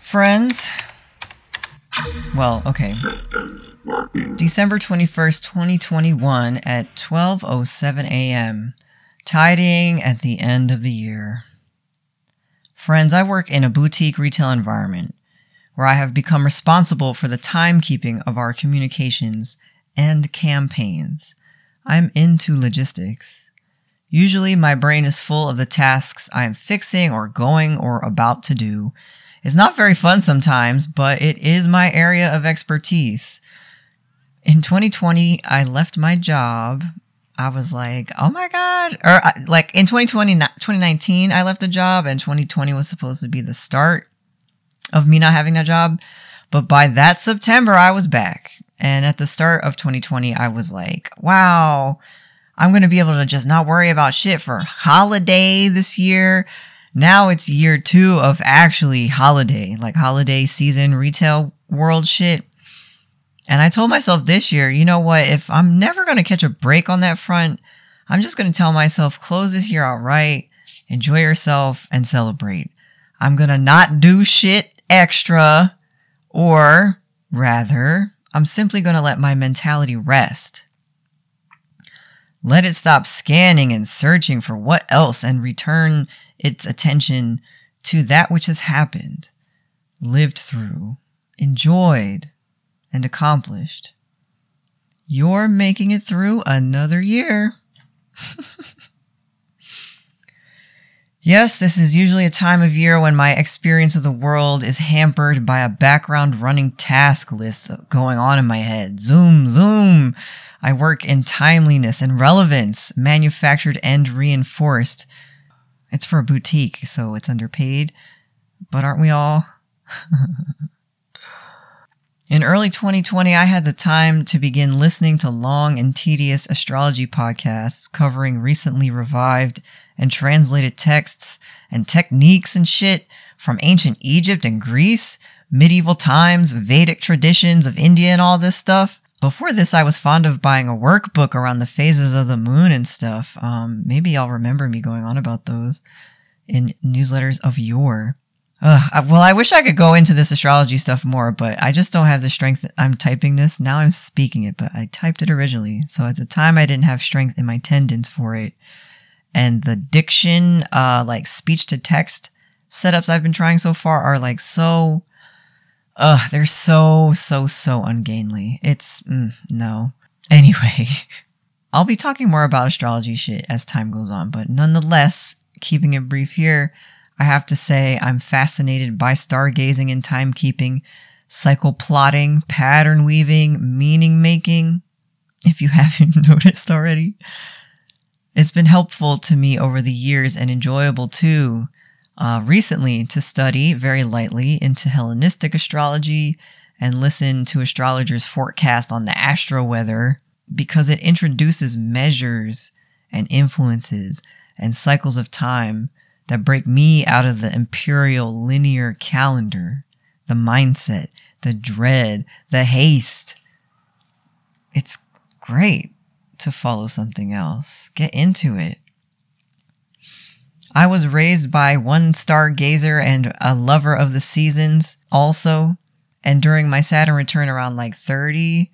Friends. Well, okay. December 21st, 2021 at 12:07 a.m. Tidying at the end of the year. Friends, I work in a boutique retail environment where I have become responsible for the timekeeping of our communications and campaigns. I'm into logistics. Usually my brain is full of the tasks I am fixing or going or about to do. It's not very fun sometimes, but it is my area of expertise. In 2020, I left my job. I was like, oh my God. Or uh, like in 2020, 2019, I left the job and 2020 was supposed to be the start of me not having a job. But by that September, I was back. And at the start of 2020, I was like, wow, I'm going to be able to just not worry about shit for holiday this year. Now it's year two of actually holiday, like holiday season retail world shit. And I told myself this year, you know what? If I'm never going to catch a break on that front, I'm just going to tell myself, close this year out right, enjoy yourself, and celebrate. I'm going to not do shit extra, or rather, I'm simply going to let my mentality rest. Let it stop scanning and searching for what else and return its attention to that which has happened, lived through, enjoyed, and accomplished. You're making it through another year. Yes, this is usually a time of year when my experience of the world is hampered by a background running task list going on in my head. Zoom, zoom. I work in timeliness and relevance, manufactured and reinforced. It's for a boutique, so it's underpaid. But aren't we all? In early 2020, I had the time to begin listening to long and tedious astrology podcasts covering recently revived and translated texts and techniques and shit from ancient Egypt and Greece, medieval times, Vedic traditions of India and all this stuff. Before this, I was fond of buying a workbook around the phases of the moon and stuff. Um, maybe y'all remember me going on about those in newsletters of yore. Ugh, I- well, I wish I could go into this astrology stuff more, but I just don't have the strength. I'm typing this. Now I'm speaking it, but I typed it originally. So at the time, I didn't have strength in my tendons for it. And the diction, uh, like speech to text setups I've been trying so far are like so, ugh, they're so, so, so ungainly. It's, mm, no. Anyway, I'll be talking more about astrology shit as time goes on, but nonetheless, keeping it brief here, I have to say I'm fascinated by stargazing and timekeeping, cycle plotting, pattern weaving, meaning making. If you haven't noticed already, it's been helpful to me over the years and enjoyable too. Uh, recently, to study very lightly into Hellenistic astrology and listen to astrologers' forecast on the astro weather because it introduces measures and influences and cycles of time that break me out of the imperial linear calendar, the mindset, the dread, the haste. It's great to follow something else. Get into it. I was raised by one stargazer and a lover of the seasons also. And during my Saturn return around like 30,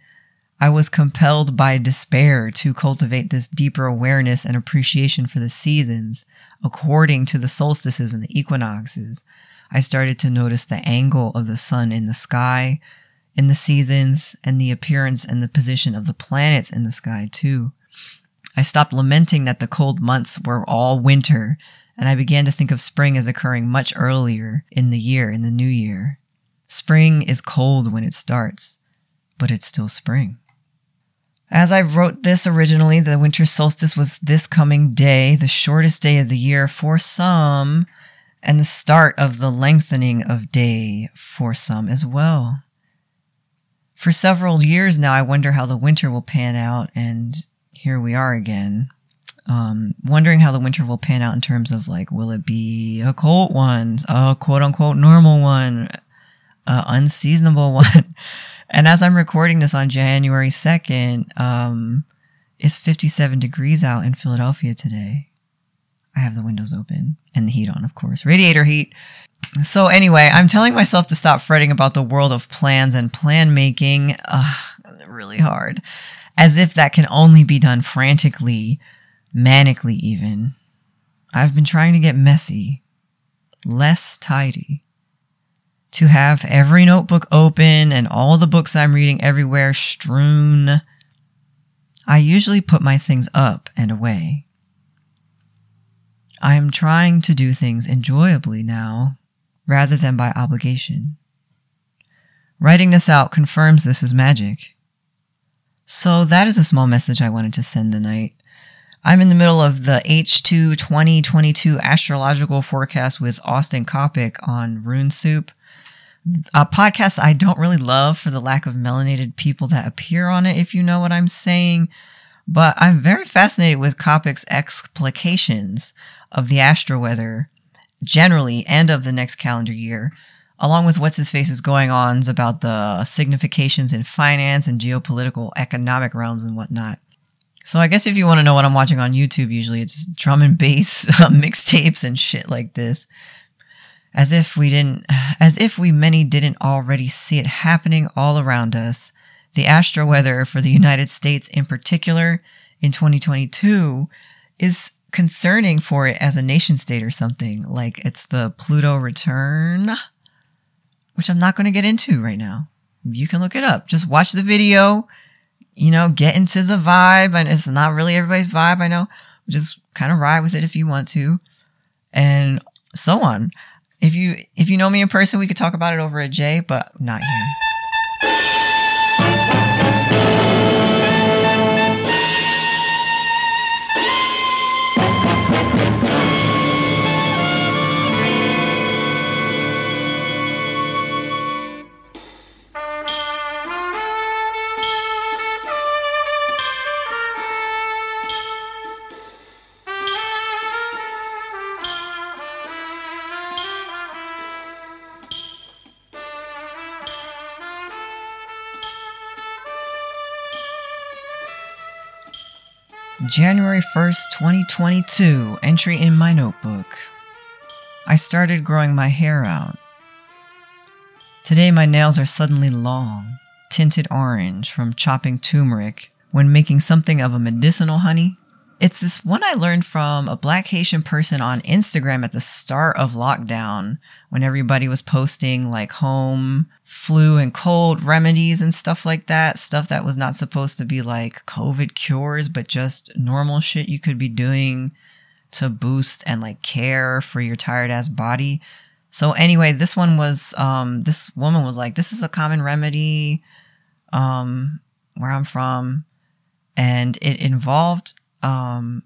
I was compelled by despair to cultivate this deeper awareness and appreciation for the seasons according to the solstices and the equinoxes. I started to notice the angle of the sun in the sky, in the seasons, and the appearance and the position of the planets in the sky too. I stopped lamenting that the cold months were all winter, and I began to think of spring as occurring much earlier in the year, in the new year. Spring is cold when it starts, but it's still spring. As I wrote this originally, the winter solstice was this coming day, the shortest day of the year for some, and the start of the lengthening of day for some as well. For several years now, I wonder how the winter will pan out, and here we are again. Um, wondering how the winter will pan out in terms of like, will it be a cold one, a quote unquote normal one, a unseasonable one? And as I'm recording this on January 2nd, um, it's 57 degrees out in Philadelphia today. I have the windows open and the heat on, of course, radiator heat. So, anyway, I'm telling myself to stop fretting about the world of plans and plan making. Ugh, really hard. As if that can only be done frantically, manically, even. I've been trying to get messy, less tidy. To have every notebook open and all the books I'm reading everywhere strewn. I usually put my things up and away. I am trying to do things enjoyably now rather than by obligation. Writing this out confirms this is magic. So that is a small message I wanted to send tonight. I'm in the middle of the H2 2022 astrological forecast with Austin Coppock on Rune Soup, a podcast I don't really love for the lack of melanated people that appear on it, if you know what I'm saying. But I'm very fascinated with Coppock's explications of the astro weather generally and of the next calendar year, along with what's his face's going ons about the significations in finance and geopolitical economic realms and whatnot. So I guess if you want to know what I'm watching on YouTube, usually it's drum and bass mixtapes and shit like this. As if we didn't, as if we many didn't already see it happening all around us. The astro weather for the United States in particular in 2022 is concerning for it as a nation state or something. Like it's the Pluto return, which I'm not going to get into right now. You can look it up. Just watch the video, you know, get into the vibe. And it's not really everybody's vibe, I know. Just kind of ride with it if you want to. And so on. If you if you know me in person, we could talk about it over at J, but not here. January 1st, 2022, entry in my notebook. I started growing my hair out. Today my nails are suddenly long, tinted orange from chopping turmeric when making something of a medicinal honey. It's this one I learned from a black Haitian person on Instagram at the start of lockdown when everybody was posting like home flu and cold remedies and stuff like that. Stuff that was not supposed to be like COVID cures, but just normal shit you could be doing to boost and like care for your tired ass body. So anyway, this one was, um, this woman was like, this is a common remedy, um, where I'm from. And it involved um,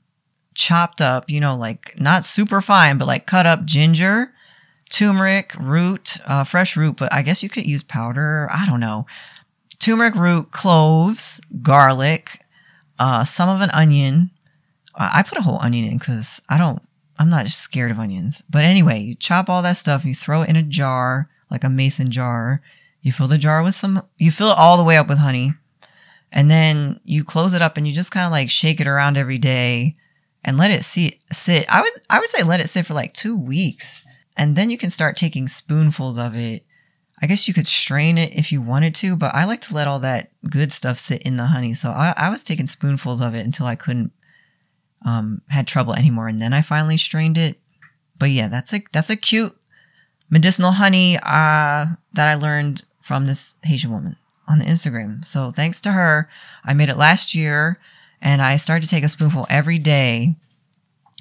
chopped up, you know, like not super fine, but like cut up ginger, turmeric root, uh, fresh root, but I guess you could use powder. I don't know. Turmeric root, cloves, garlic, uh, some of an onion. I put a whole onion in because I don't, I'm not scared of onions. But anyway, you chop all that stuff, you throw it in a jar, like a mason jar. You fill the jar with some, you fill it all the way up with honey and then you close it up and you just kind of like shake it around every day and let it see, sit. I would I would say let it sit for like two weeks, and then you can start taking spoonfuls of it. I guess you could strain it if you wanted to, but I like to let all that good stuff sit in the honey. So I, I was taking spoonfuls of it until I couldn't um, had trouble anymore, and then I finally strained it. But yeah, that's a that's a cute medicinal honey uh, that I learned from this Haitian woman on the Instagram. So thanks to her, I made it last year and I started to take a spoonful every day,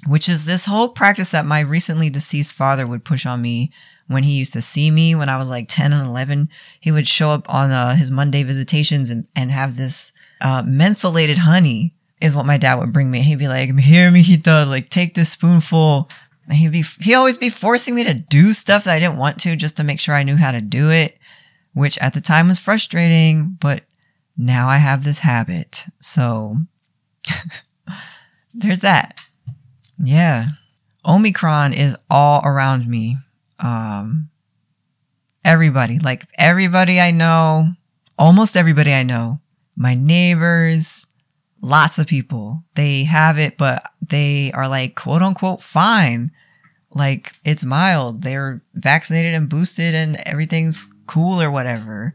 which is this whole practice that my recently deceased father would push on me when he used to see me when I was like 10 and 11. He would show up on uh, his Monday visitations and, and have this uh, mentholated honey is what my dad would bring me. He'd be like, here, mijita, like take this spoonful. And he'd be, he always be forcing me to do stuff that I didn't want to just to make sure I knew how to do it which at the time was frustrating, but now I have this habit. So there's that. Yeah. Omicron is all around me. Um, everybody, like everybody I know, almost everybody I know, my neighbors, lots of people, they have it, but they are like quote unquote fine. Like it's mild. They're vaccinated and boosted and everything's cool or whatever.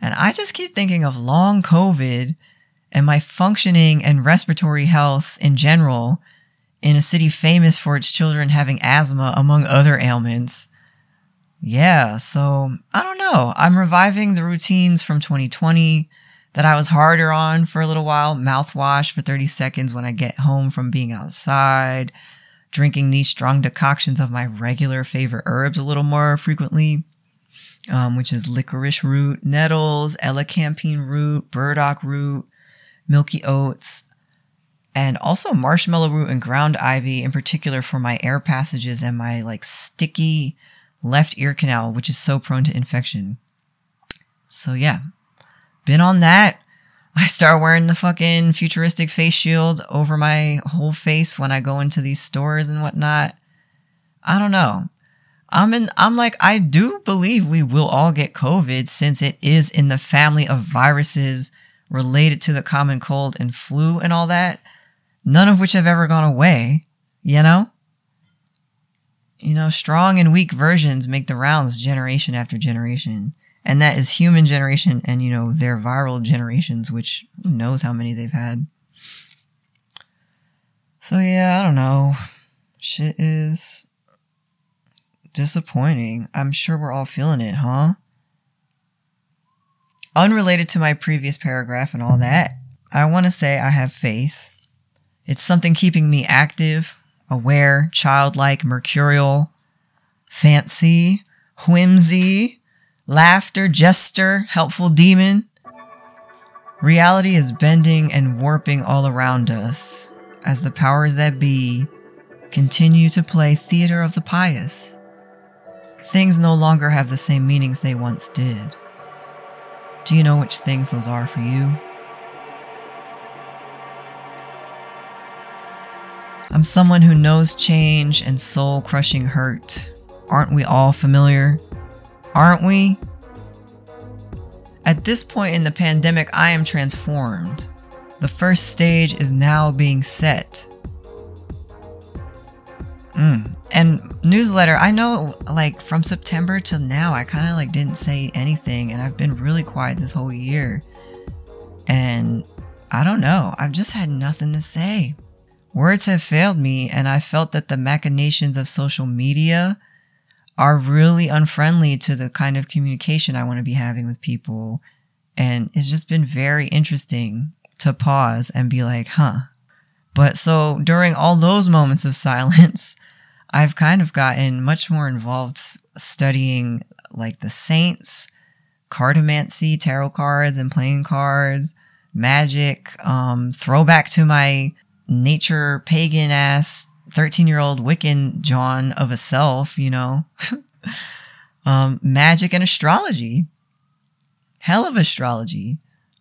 And I just keep thinking of long COVID and my functioning and respiratory health in general in a city famous for its children having asthma, among other ailments. Yeah, so I don't know. I'm reviving the routines from 2020 that I was harder on for a little while. Mouthwash for 30 seconds when I get home from being outside, drinking these strong decoctions of my regular favorite herbs a little more frequently, um, which is licorice root, nettles, elecampane root, burdock root, milky oats, and also marshmallow root and ground ivy in particular for my air passages and my like sticky left ear canal, which is so prone to infection. So yeah, been on that. I start wearing the fucking futuristic face shield over my whole face when I go into these stores and whatnot. I don't know. I'm in, I'm like, I do believe we will all get COVID since it is in the family of viruses related to the common cold and flu and all that, none of which have ever gone away, you know? You know, strong and weak versions make the rounds generation after generation. And that is human generation and, you know, their viral generations, which who knows how many they've had. So yeah, I don't know. Shit is disappointing. I'm sure we're all feeling it, huh? Unrelated to my previous paragraph and all that, I want to say I have faith. It's something keeping me active, aware, childlike, mercurial, fancy, whimsy, laughter, jester, helpful demon. Reality is bending and warping all around us as the powers that be continue to play theater of the pious. Things no longer have the same meanings they once did. Do you know which things those are for you? I'm someone who knows change and soul crushing hurt. Aren't we all familiar? Aren't we? At this point in the pandemic, I am transformed. The first stage is now being set. Mm. And newsletter, I know like from September till now, I kind of like didn't say anything and I've been really quiet this whole year. And I don't know, I've just had nothing to say. Words have failed me, and I felt that the machinations of social media are really unfriendly to the kind of communication I want to be having with people. And it's just been very interesting to pause and be like, huh. But so during all those moments of silence, I've kind of gotten much more involved studying like the saints, cartomancy, tarot cards and playing cards, magic, um, throwback to my nature pagan ass 13 year old Wiccan jawn of a self, you know, um, magic and astrology, hell of astrology.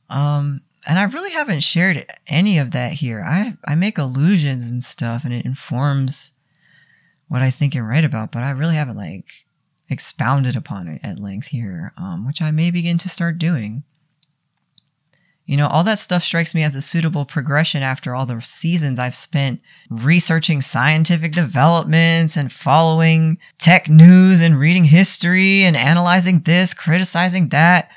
Um, and I really haven't shared any of that here. I, I make illusions and stuff and it informs what I think and write about, but I really haven't like expounded upon it at length here, um, which I may begin to start doing. You know, all that stuff strikes me as a suitable progression after all the seasons I've spent researching scientific developments and following tech news and reading history and analyzing this, criticizing that,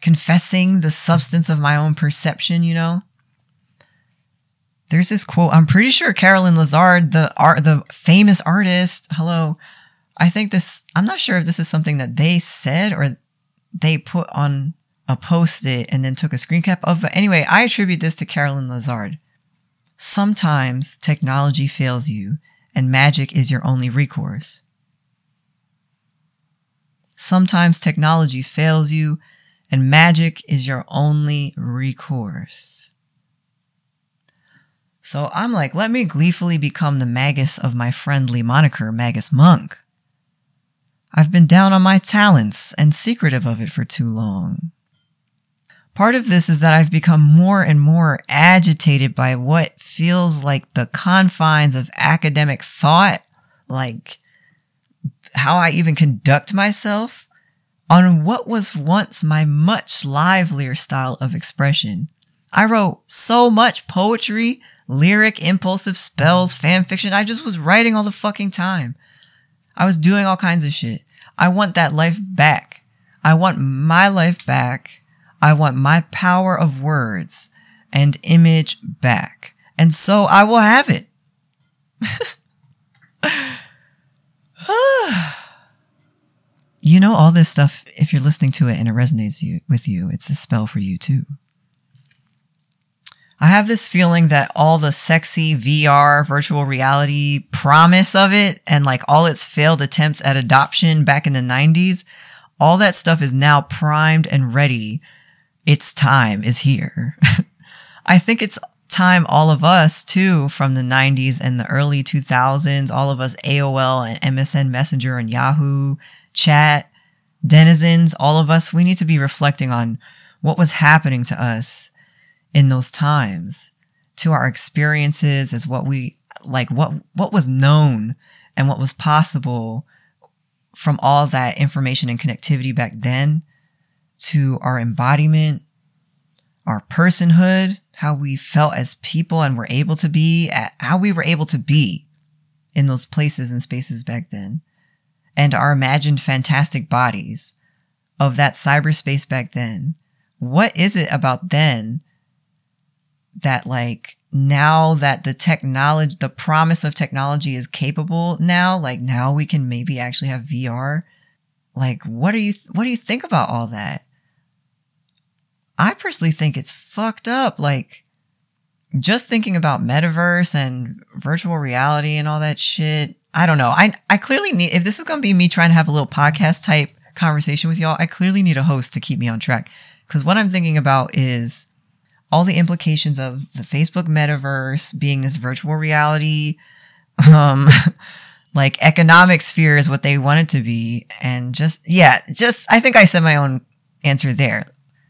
confessing the substance of my own perception, you know? There's this quote. I'm pretty sure Carolyn Lazard, the art, the famous artist. Hello. I think this, I'm not sure if this is something that they said or they put on a post it and then took a screen cap of. But anyway, I attribute this to Carolyn Lazard. Sometimes technology fails you and magic is your only recourse. Sometimes technology fails you and magic is your only recourse. So I'm like, let me gleefully become the magus of my friendly moniker, Magus Monk. I've been down on my talents and secretive of it for too long. Part of this is that I've become more and more agitated by what feels like the confines of academic thought, like how I even conduct myself, on what was once my much livelier style of expression. I wrote so much poetry, lyric, impulsive spells, fan fiction. I just was writing all the fucking time. I was doing all kinds of shit. I want that life back. I want my life back. I want my power of words and image back. And so I will have it. you know, all this stuff, if you're listening to it and it resonates you, with you, it's a spell for you too. I have this feeling that all the sexy VR virtual reality promise of it and like all its failed attempts at adoption back in the 90s, all that stuff is now primed and ready. Its time is here. I think it's time all of us too from the 90s and the early 2000s, all of us AOL and MSN Messenger and Yahoo chat denizens, all of us, we need to be reflecting on what was happening to us in those times, to our experiences as what we like what what was known and what was possible from all that information and connectivity back then to our embodiment, our personhood, how we felt as people and were able to be, how we were able to be in those places and spaces back then, and our imagined fantastic bodies of that cyberspace back then. What is it about then that like now that the technology, the promise of technology is capable now, like now we can maybe actually have VR. Like, what do you, what do you think about all that? I personally think it's fucked up. Like, just thinking about metaverse and virtual reality and all that shit. I don't know. I, I clearly need, if this is going to be me trying to have a little podcast type conversation with y'all, I clearly need a host to keep me on track. Cause what I'm thinking about is all the implications of the Facebook metaverse being this virtual reality, um, like economic sphere is what they want it to be. And just, yeah, just, I think I said my own answer there.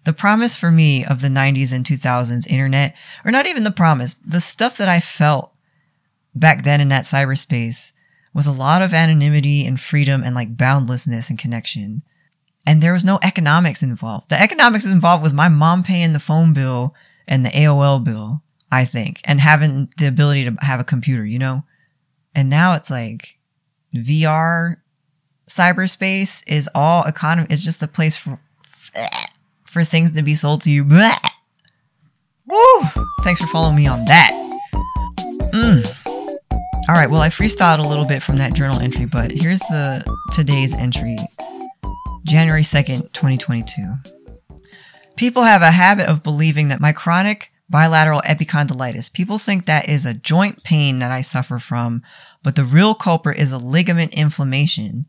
The promise for me of the 90s and 2000s internet, or not even the promise, the stuff that I felt back then in that cyberspace was a lot of anonymity and freedom and like boundlessness and connection. And there was no economics involved. The economics involved was my mom paying the phone bill and the AOL bill, I think, and having the ability to have a computer, you know? And now it's like VR cyberspace is all economy, it's just a place for, for things to be sold to you. Woo! Thanks for following me on that. Mm. All right, well, I freestyled a little bit from that journal entry, but here's the today's entry January 2nd, 2022. People have a habit of believing that my chronic bilateral epicondylitis, people think that is a joint pain that I suffer from, but the real culprit is a ligament inflammation.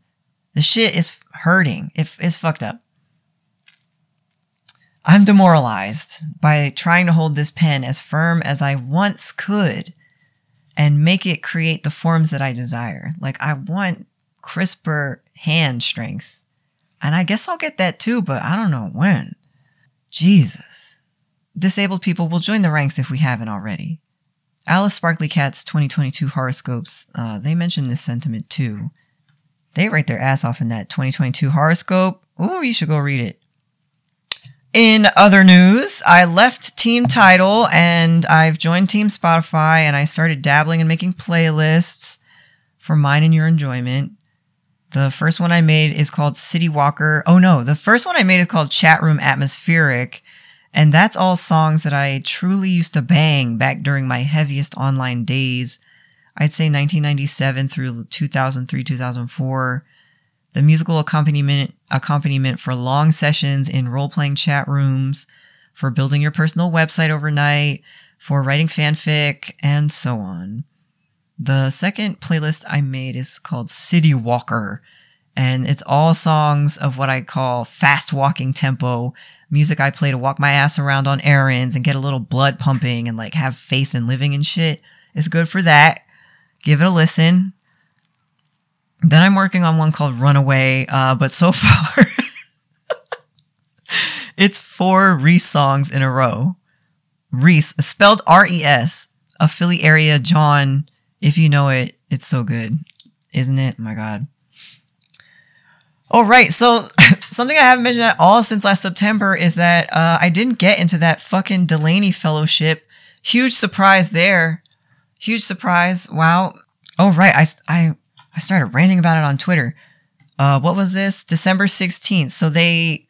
The shit is hurting. It, it's fucked up. I'm demoralized by trying to hold this pen as firm as I once could and make it create the forms that I desire. Like I want crisper hand strength. And I guess I'll get that too, but I don't know when. Jesus. Disabled people will join the ranks if we haven't already. Alice Sparkly Cat's 2022 horoscopes, uh, they mention this sentiment too. They write their ass off in that 2022 horoscope. Ooh, you should go read it. In other news, I left Team Tidal and I've joined Team Spotify and I started dabbling in making playlists for mine and your enjoyment. The first one I made is called City Walker. Oh no, the first one I made is called Chat Room Atmospheric. And that's all songs that I truly used to bang back during my heaviest online days. I'd say 1997 through 2003, 2004. The musical accompaniment, accompaniment for long sessions in role playing chat rooms, for building your personal website overnight, for writing fanfic, and so on. The second playlist I made is called City Walker, and it's all songs of what I call fast walking tempo music I play to walk my ass around on errands and get a little blood pumping and like have faith in living and shit. It's good for that. Give it a listen. Then I'm working on one called Runaway, uh, but so far it's four Reese songs in a row. Reese, spelled R E S, a Philly area jawn if you know it, it's so good, isn't it? my God. All right. So Something I haven't mentioned at all since last September is that uh, I didn't get into that fucking Delany Fellowship. Huge surprise there. Huge surprise. Wow. Oh, right. I, I, I started ranting about it on Twitter. Uh, what was this? December 16th. So they,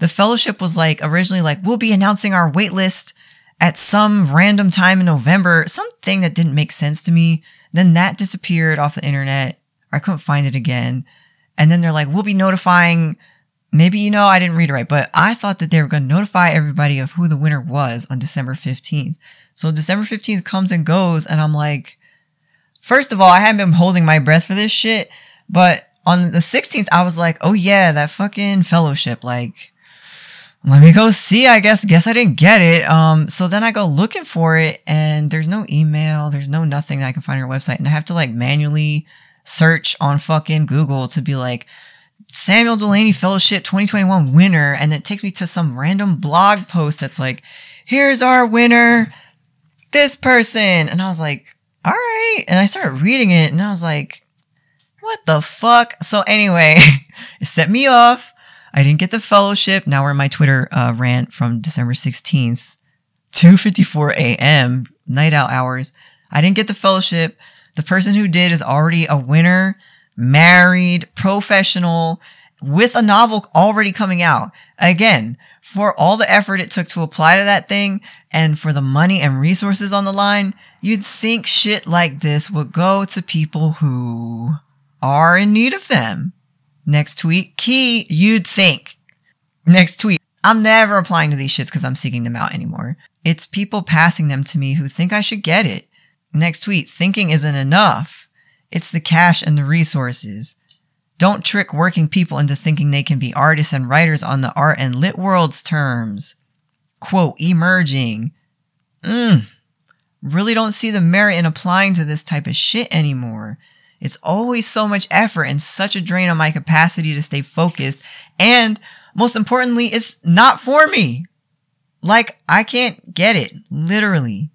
the fellowship was like originally like, we'll be announcing our wait list at some random time in November. Something that didn't make sense to me. Then that disappeared off the internet. I couldn't find it again. And then they're like, we'll be notifying. Maybe, you know, I didn't read it right, but I thought that they were going to notify everybody of who the winner was on December 15th. So December 15th comes and goes, and I'm like, first of all, I haven't been holding my breath for this shit, but on the 16th, I was like, oh yeah, that fucking fellowship. Like, let me go see. I guess, guess I didn't get it. Um, so then I go looking for it and there's no email. There's no nothing that I can find on your website. And I have to like manually search on fucking Google to be like, Samuel Delany Fellowship 2021 winner. And it takes me to some random blog post that's like, here's our winner, this person. And I was like, all right. And I started reading it and I was like, what the fuck? So anyway, it set me off. I didn't get the fellowship. Now we're in my Twitter uh, rant from December 16th, 2.54 a.m., night out hours. I didn't get the fellowship. The person who did is already a winner, married, professional, with a novel already coming out. Again, for all the effort it took to apply to that thing and for the money and resources on the line, you'd think shit like this would go to people who are in need of them. Next tweet, key, you'd think. Next tweet, I'm never applying to these shits because I'm seeking them out anymore. It's people passing them to me who think I should get it. Next tweet, thinking isn't enough. It's the cash and the resources. Don't trick working people into thinking they can be artists and writers on the art and lit world's terms. Quote, emerging. Mm. Really don't see the merit in applying to this type of shit anymore. It's always so much effort and such a drain on my capacity to stay focused. And most importantly, it's not for me. Like, I can't get it, literally.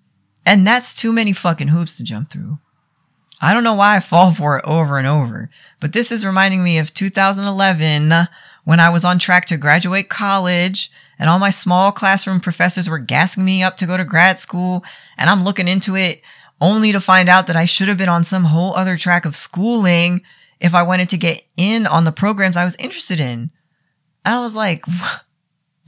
And that's too many fucking hoops to jump through. I don't know why I fall for it over and over, but this is reminding me of 2011 when I was on track to graduate college and all my small classroom professors were gassing me up to go to grad school and I'm looking into it only to find out that I should have been on some whole other track of schooling if I wanted to get in on the programs I was interested in. I was like,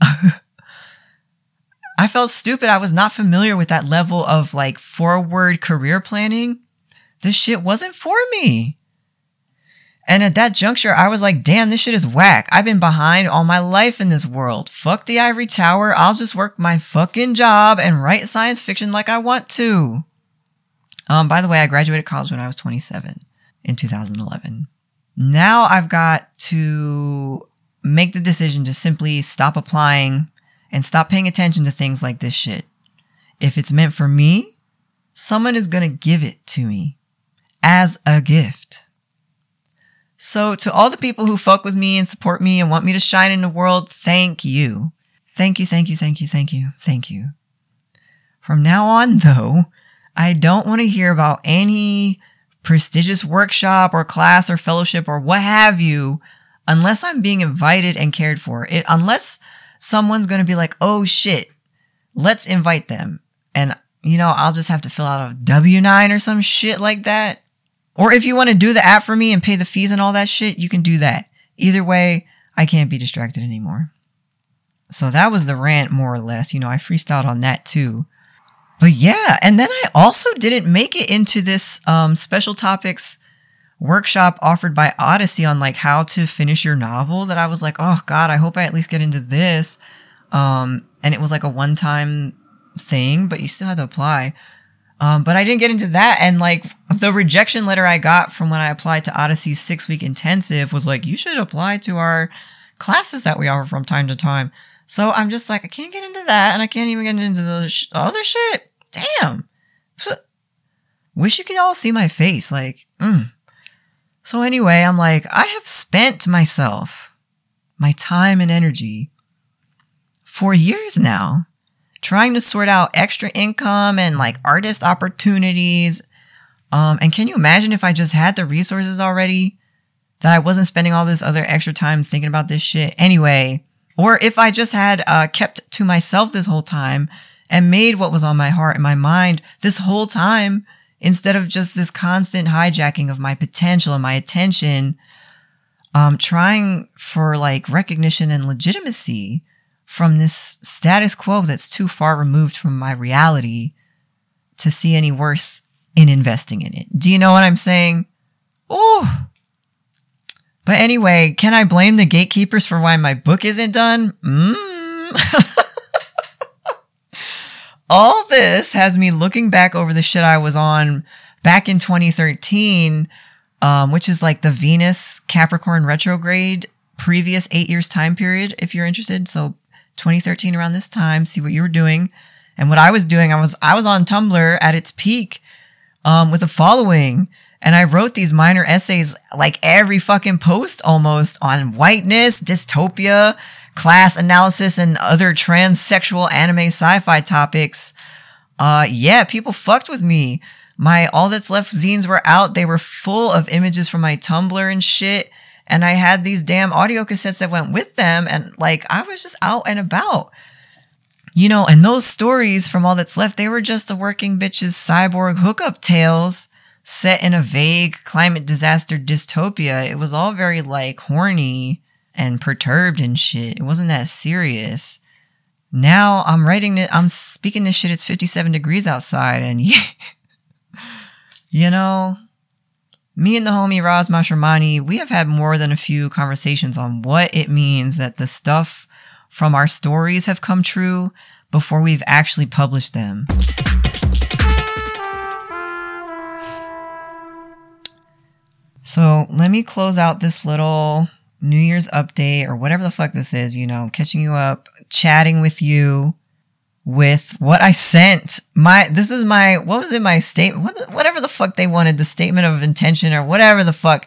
I felt stupid. I was not familiar with that level of like forward career planning. This shit wasn't for me. And at that juncture, I was like, damn, this shit is whack. I've been behind all my life in this world. Fuck the ivory tower. I'll just work my fucking job and write science fiction like I want to. Um, by the way, I graduated college when I was 27 in 2011. Now I've got to make the decision to simply stop applying and stop paying attention to things like this shit. If it's meant for me, someone is going to give it to me as a gift. So to all the people who fuck with me and support me and want me to shine in the world, thank you. Thank you, thank you, thank you, thank you, thank you. From now on though, I don't want to hear about any prestigious workshop or class or fellowship or what have you unless I'm being invited and cared for. It, unless someone's going to be like, oh shit, let's invite them. And, you know, I'll just have to fill out a W 9 or some shit like that. Or if you want to do the app for me and pay the fees and all that shit, you can do that. Either way, I can't be distracted anymore. So that was the rant, more or less. You know, I freestyled on that too. But yeah, and then I also didn't make it into this um, special topics workshop offered by Odyssey on like how to finish your novel that I was like, oh God, I hope I at least get into this. Um, and it was like a one time thing, but you still had to apply. Um, but I didn't get into that. And like the rejection letter I got from when I applied to Odyssey's six week intensive was like, you should apply to our classes that we offer from time to time. So I'm just like, I can't get into that. And I can't even get into the sh- other shit damn. Wish you could all see my face. Like, mm. So anyway, I'm like, I have spent myself, my time and energy for years now trying to sort out extra income and like artist opportunities. Um, and can you imagine if I just had the resources already that I wasn't spending all this other extra time thinking about this shit anyway. Or if I just had uh, kept to myself this whole time and made what was on my heart and my mind this whole time instead of just this constant hijacking of my potential and my attention, um, trying for like recognition and legitimacy from this status quo that's too far removed from my reality to see any worth in investing in it. Do you know what I'm saying? Oh. But anyway, can I blame the gatekeepers for why my book isn't done? Mm. All this has me looking back over the shit I was on back in 2013, um, which is like the Venus Capricorn retrograde previous eight years time period, if you're interested. So 2013 around this time, see what you were doing. And what I was doing, I was I was on Tumblr at its peak um, with a following. And I wrote these minor essays like every fucking post almost on whiteness, dystopia, class analysis, and other transsexual anime sci-fi topics. Uh, yeah, people fucked with me. My All That's Left zines were out. They were full of images from my Tumblr and shit. And I had these damn audio cassettes that went with them. And like, I was just out and about. You know, and those stories from All That's Left, they were just the working bitches cyborg hookup tales set in a vague climate disaster dystopia. It was all very like horny and perturbed and shit. It wasn't that serious. Now I'm writing it, I'm speaking this shit. It's 57 degrees outside and you know, me and the homie Ras Mashramani, we have had more than a few conversations on what it means that the stuff from our stories have come true before we've actually published them. So let me close out this little New Year's update or whatever the fuck this is, you know, catching you up, chatting with you with what I sent. My this is my what was it my statement what, whatever the fuck they wanted the statement of intention or whatever the fuck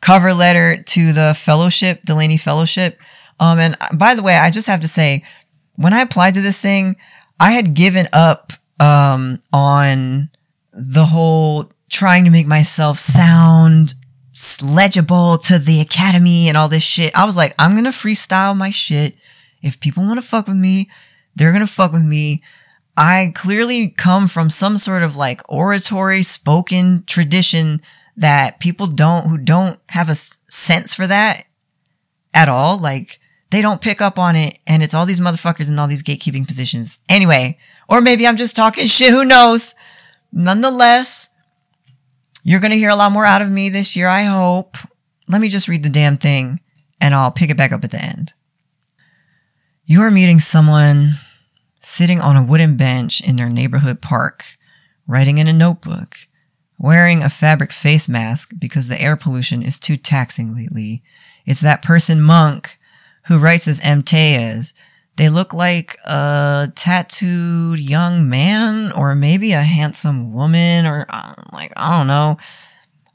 cover letter to the fellowship Delany fellowship. Um and by the way, I just have to say when I applied to this thing, I had given up um on the whole trying to make myself sound legible to the academy and all this shit. I was like, I'm gonna freestyle my shit. If people want to fuck with me, they're gonna fuck with me. I clearly come from some sort of like oratory spoken tradition that people don't, who don't have a sense for that at all. Like they don't pick up on it. And it's all these motherfuckers in all these gatekeeping positions. Anyway, or maybe I'm just talking shit. Who knows? Nonetheless, you're going to hear a lot more out of me this year, I hope. Let me just read the damn thing and I'll pick it back up at the end. You are meeting someone sitting on a wooden bench in their neighborhood park, writing in a notebook, wearing a fabric face mask because the air pollution is too taxing lately. It's that person Monk who writes as M. Tez. They look like a tattooed young man or maybe a handsome woman or uh, like, I don't know,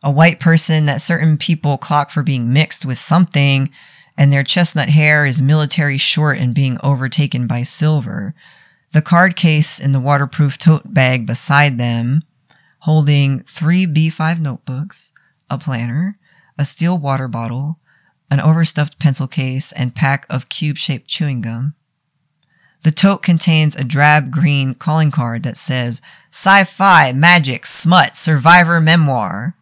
a white person that certain people clock for being mixed with something and their chestnut hair is military short and being overtaken by silver. The card case in the waterproof tote bag beside them, holding three B5 notebooks, a planner, a steel water bottle, an overstuffed pencil case, and pack of cube shaped chewing gum. The tote contains a drab green calling card that says Sci Fi, Magic, Smut, Survivor Memoir.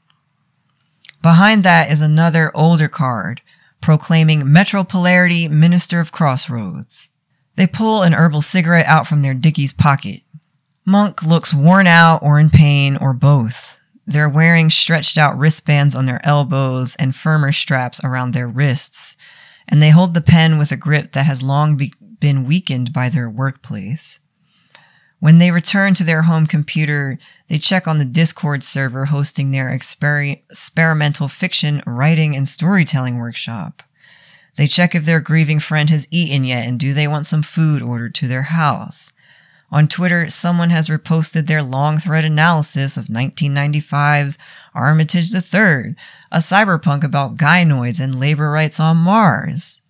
Behind that is another older card proclaiming Metropolarity Minister of Crossroads. They pull an herbal cigarette out from their Dickies pocket. Monk looks worn out or in pain or both. They're wearing stretched out wristbands on their elbows and firmer straps around their wrists, and they hold the pen with a grip that has long be- been weakened by their workplace. When they return to their home computer, they check on the Discord server hosting their exper- experimental fiction writing and storytelling workshop. They check if their grieving friend has eaten yet and do they want some food ordered to their house. On Twitter, someone has reposted their long thread analysis of 1995's Armitage III, a cyberpunk about gynoids and labor rights on Mars.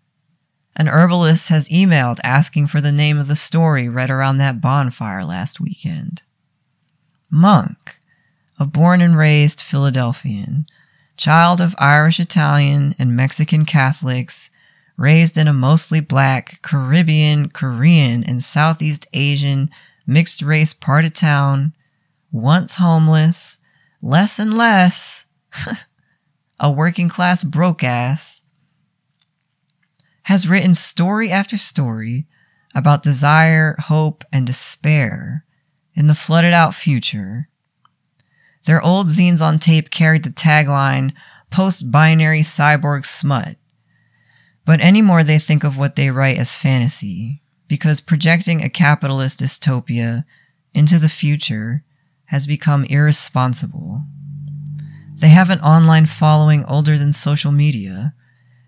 An herbalist has emailed asking for the name of the story read around that bonfire last weekend. Monk, a born and raised Philadelphian, child of Irish Italian and Mexican Catholics, raised in a mostly black, Caribbean, Korean, and Southeast Asian mixed race part of town, once homeless, less and less, a working class broke ass, has written story after story about desire, hope, and despair in the flooded out future. Their old zines on tape carried the tagline, post binary cyborg smut. But anymore they think of what they write as fantasy, because projecting a capitalist dystopia into the future has become irresponsible. They have an online following older than social media,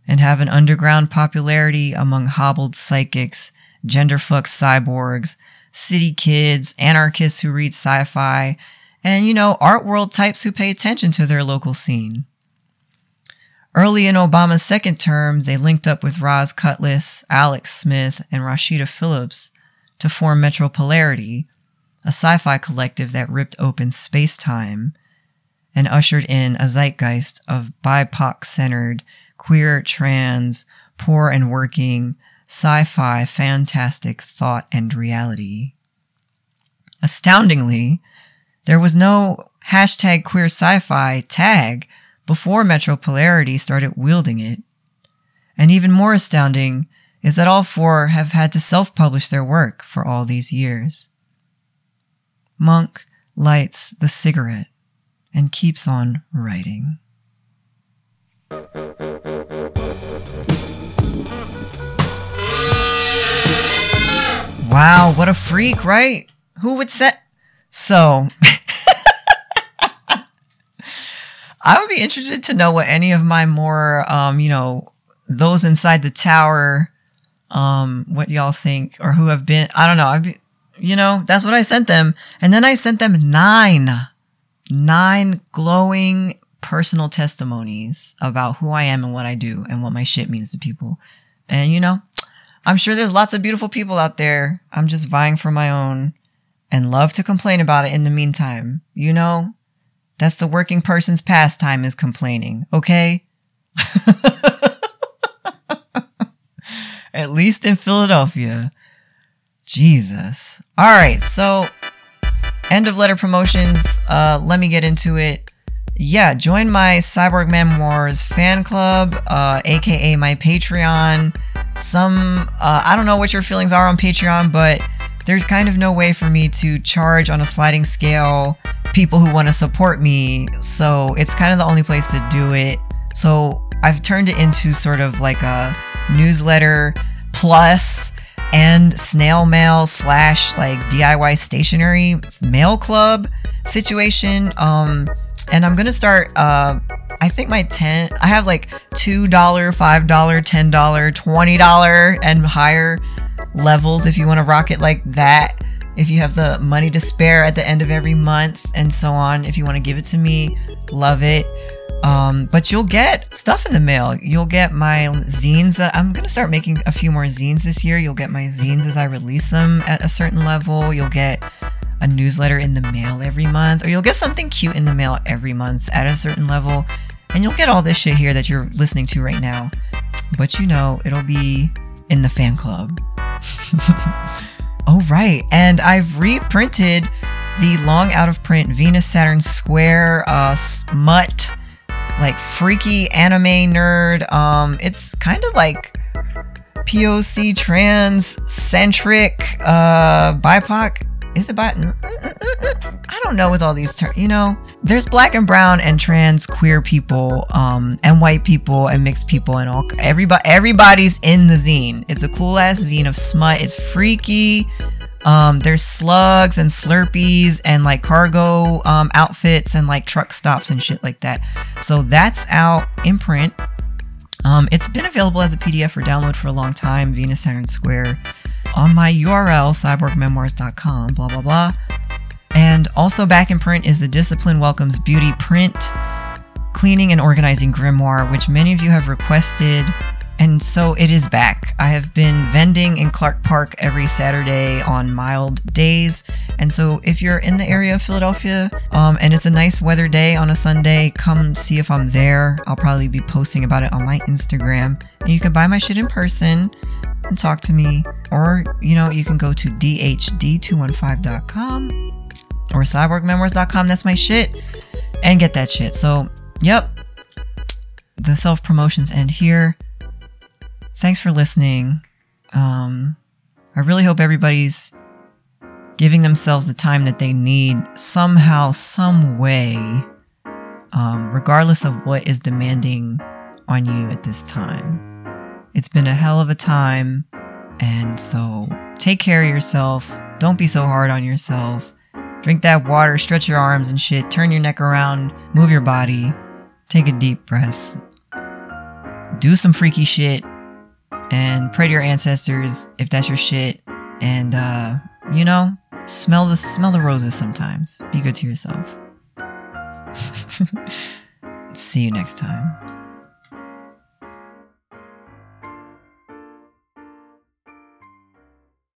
and have an underground popularity among hobbled psychics, genderfuck cyborgs, city kids, anarchists who read sci fi, and, you know, art world types who pay attention to their local scene. Early in Obama's second term, they linked up with Roz Cutlass, Alex Smith, and Rasheedah Phillips to form Metropolarity, a sci fi collective that ripped open space time and ushered in a zeitgeist of BIPOC centered, queer, trans, poor and working, sci fi, fantastic thought and reality. Astoundingly, there was no hashtag queer sci fi tag before Metropolarity started wielding it. And even more astounding is that all four have had to self publish their work for all these years. Monk lights the cigarette and keeps on writing. Wow, what a freak, right? Who would set? So, I would be interested to know what any of my more, um, you know, those inside the tower, um, what y'all think or who have been. I don't know. I've, you know, that's what I sent them, and then I sent them nine, nine glowing personal testimonies about who I am and what I do and what my shit means to people. And you know, I'm sure there's lots of beautiful people out there. I'm just vying for my own and love to complain about it in the meantime. You know, that's the working person's pastime is complaining, okay? At least in Philadelphia. Jesus. All right, so end of letter promotions. Uh, let me get into it. Yeah, join my Cyborg Memoirs fan club, uh, aka my Patreon some uh, i don't know what your feelings are on patreon but there's kind of no way for me to charge on a sliding scale people who want to support me. So it's kind of the only place to do it. So i've turned it into sort of like a newsletter plus and snail mail slash like diy stationery mail club situation. Um and i'm gonna start uh I think my 10 I have like $2, $5, $10, $20 and higher levels if you want to rock it like that. If you have the money to spare at the end of every month and so on, if you want to give it to me, love it. Um, but you'll get stuff in the mail. You'll get my zines that I'm gonna start making a few more zines this year. You'll get my zines as I release them at a certain level. You'll get a newsletter in the mail every month, or you'll get something cute in the mail every month at a certain level. And you'll get all this shit here that you're listening to right now. But you know, it'll be in the fan club. oh, right. And I've reprinted the long out of print Venus Saturn Square uh, smut, like freaky anime nerd. Um, it's kind of like POC trans centric uh, BIPOC is it button? I don't know with all these terms. You know, there's black and brown and trans queer people, um, and white people and mixed people and all. Everybody, everybody's in the zine. It's a cool ass zine of smut. It's freaky. Um, there's slugs and slurpees and like cargo um, outfits and like truck stops and shit like that. So that's out in print. Um, it's been available as a PDF for download for a long time. Venus Saturn Square on my URL, cyborgmemoirs.com, blah, blah, blah. And also back in print is the Discipline Welcomes Beauty print, cleaning and organizing grimoire, which many of you have requested. And so it is back. I have been vending in Clark Park every Saturday on mild days. And so if you're in the area of Philadelphia um, and it's a nice weather day on a Sunday, come see if I'm there. I'll probably be posting about it on my Instagram. And you can buy my shit in person and talk to me. Or, you know, you can go to dhd215.com or cyborgmemoirs.com. That's my shit. And get that shit. So, yep. The self promotions end here thanks for listening. Um, I really hope everybody's giving themselves the time that they need somehow, some way, um, regardless of what is demanding on you at this time. It's been a hell of a time, and so take care of yourself. Don't be so hard on yourself. Drink that water, stretch your arms and shit, turn your neck around, move your body, take a deep breath, do some freaky shit, and pray to your ancestors if that's your shit. And uh, you know, smell the smell the roses sometimes. Be good to yourself. See you next time.